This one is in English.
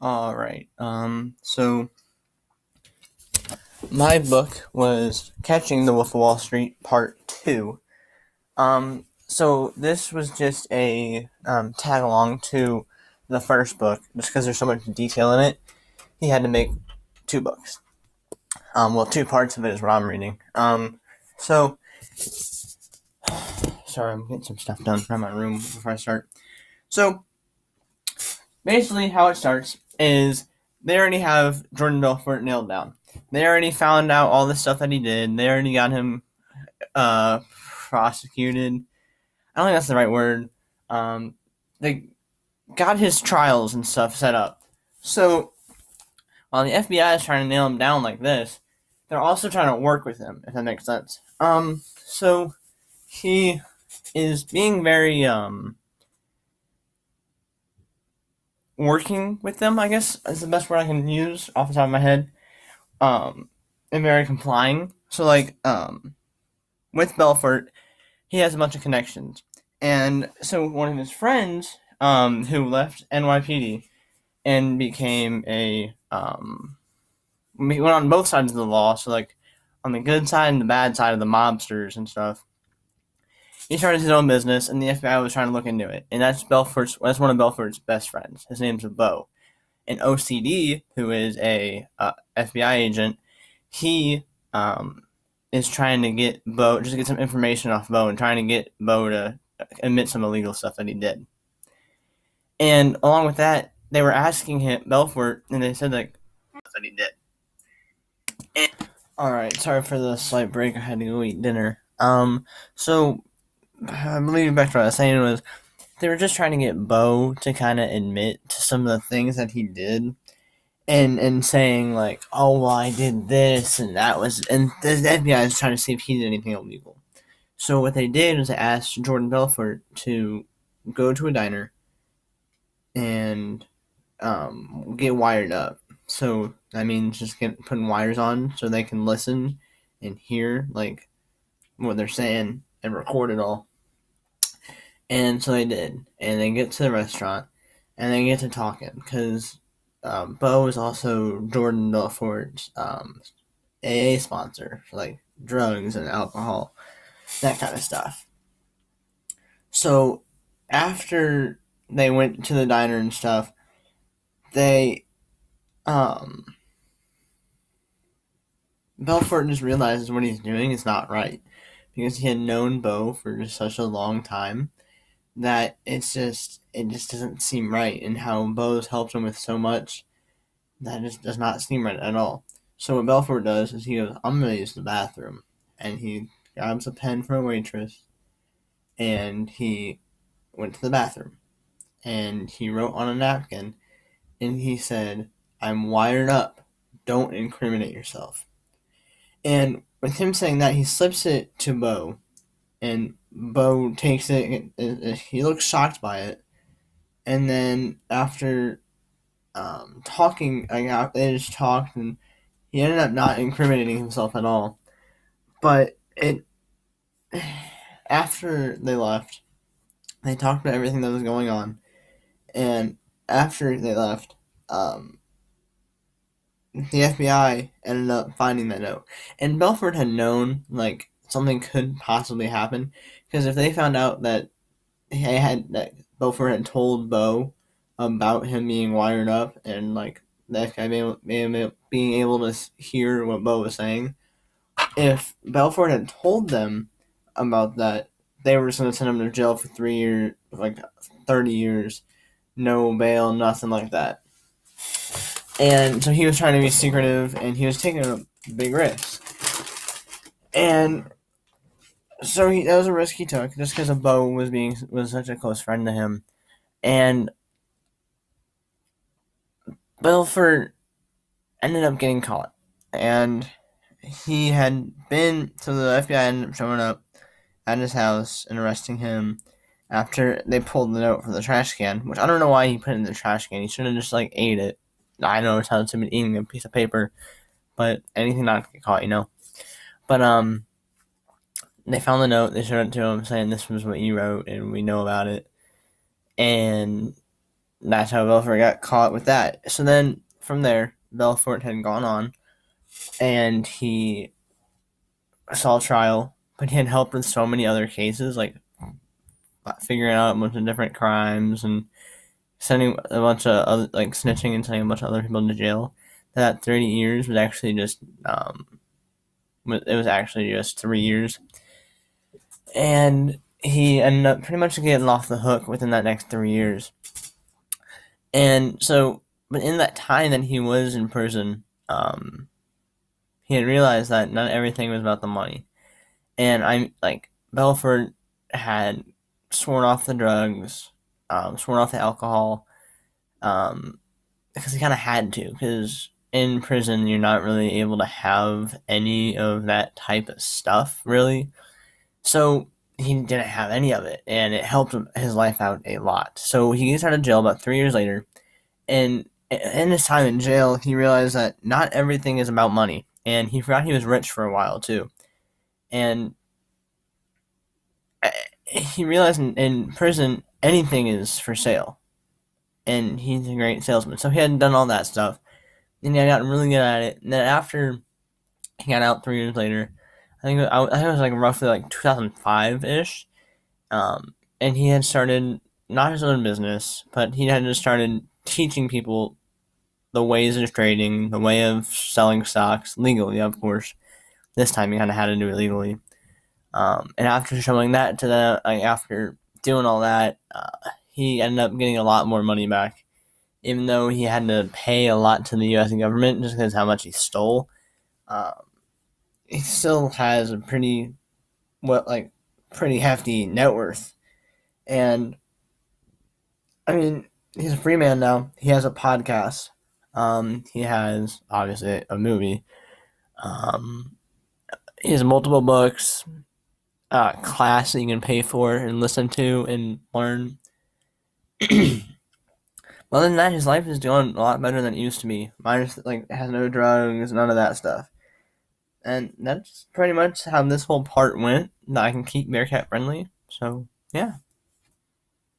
All right. Um. So my book was Catching the Wolf of Wall Street Part Two. Um. So this was just a um, tag along to the first book, just because there's so much detail in it. He had to make two books. Um. Well, two parts of it is what I'm reading. Um. So. Sorry, I'm getting some stuff done around my room before I start. So, basically, how it starts is they already have Jordan Belfort nailed down. They already found out all the stuff that he did. They already got him uh, prosecuted. I don't think that's the right word. Um, they got his trials and stuff set up. So while the FBI is trying to nail him down like this, they're also trying to work with him, if that makes sense. Um, so he is being very um working with them, I guess is the best word I can use off the top of my head. Um, and very complying. So like um, with Belfort, he has a bunch of connections, and so one of his friends um who left NYPD and became a um he went on both sides of the law. So like on the good side and the bad side of the mobsters and stuff he started his own business, and the FBI was trying to look into it. And that's Belfort's. That's one of Belfort's best friends. His name's Bo. And OCD, who is a uh, FBI agent, he um, is trying to get Bo just get some information off Bo and trying to get Bo to admit some illegal stuff that he did. And along with that, they were asking him Belfort, and they said like that he did. And, all right, sorry for the slight break. I had to go eat dinner. Um, so I believe back to what I was saying was they were just trying to get Bo to kind of admit to some of the things that he did, and and saying like, oh well, I did this and that was, and the FBI is trying to see if he did anything illegal. So what they did was they asked Jordan Belfort to go to a diner and um, get wired up. So that means just get putting wires on so they can listen and hear like what they're saying and record it all. And so they did. And they get to the restaurant and they get to talking because um, Bo is also Jordan Belfort's um, AA sponsor for like drugs and alcohol, that kind of stuff. So after they went to the diner and stuff, they um Belfort just realizes what he's doing is not right because he had known Bo for such a long time that it's just it just doesn't seem right and how Bo's helped him with so much that just does not seem right at all. So what Belfort does is he goes, I'm gonna use the bathroom and he grabs a pen from a waitress and he went to the bathroom and he wrote on a napkin and he said, I'm wired up. Don't incriminate yourself. And with him saying that, he slips it to Bo and Bo takes it. He looks shocked by it, and then after um, talking, I got they just talked, and he ended up not incriminating himself at all. But it after they left, they talked about everything that was going on, and after they left, um, the FBI ended up finding that note, and Belfort had known like something could possibly happen because if they found out that he had that Belfort had told Bo about him being wired up and like that guy being, being able to hear what Bo was saying, if Belfort had told them about that, they were just going to send him to jail for three years, like 30 years, no bail, nothing like that. And so he was trying to be secretive and he was taking a big risk. And so he that was a risk he took just because of Bo was being was such a close friend to him, and Belfort ended up getting caught, and he had been so the FBI ended up showing up at his house and arresting him after they pulled the note from the trash can, which I don't know why he put it in the trash can. He should have just like ate it. I don't know it sounds to me eating a piece of paper, but anything not to get caught, you know. But um they found the note. They showed it to him, saying this was what you wrote, and we know about it. And that's how Belfort got caught with that. So then from there, Belfort had gone on, and he saw trial, but he had helped with so many other cases, like figuring out a bunch of different crimes and sending a bunch of other, like snitching and sending a bunch of other people into jail. That thirty years was actually just um, it was actually just three years, and he ended up pretty much getting off the hook within that next three years. And so, but in that time that he was in prison, um, he had realized that not everything was about the money. And I'm like, Belfort had sworn off the drugs, um, sworn off the alcohol, um, because he kind of had to, because in prison you're not really able to have any of that type of stuff, really. So he didn't have any of it, and it helped his life out a lot. So he gets out of jail about three years later, and in his time in jail, he realized that not everything is about money, and he forgot he was rich for a while too, and eh, he realized in, in prison anything is for sale, and he's a great salesman. So he hadn't done all that stuff, and he got really good at it. And then after he got out three years later I think I, think it was like roughly like 2005 ish. Um, and he had started not his own business, but he had just started teaching people the ways of trading, the way of selling stocks legally, of course. This time he kind of had to do it legally. Um, and after showing that to them, like after doing all that, uh, he ended up getting a lot more money back, even though he had to pay a lot to the U.S. government just because how much he stole. Um, he still has a pretty what like pretty hefty net worth. And I mean, he's a free man now. He has a podcast. Um, he has obviously a movie. Um, he has multiple books, uh, class that you can pay for and listen to and learn. well, than that, his life is doing a lot better than it used to be. Minus like has no drugs, none of that stuff. And that's pretty much how this whole part went. That I can keep Bearcat friendly. So, yeah.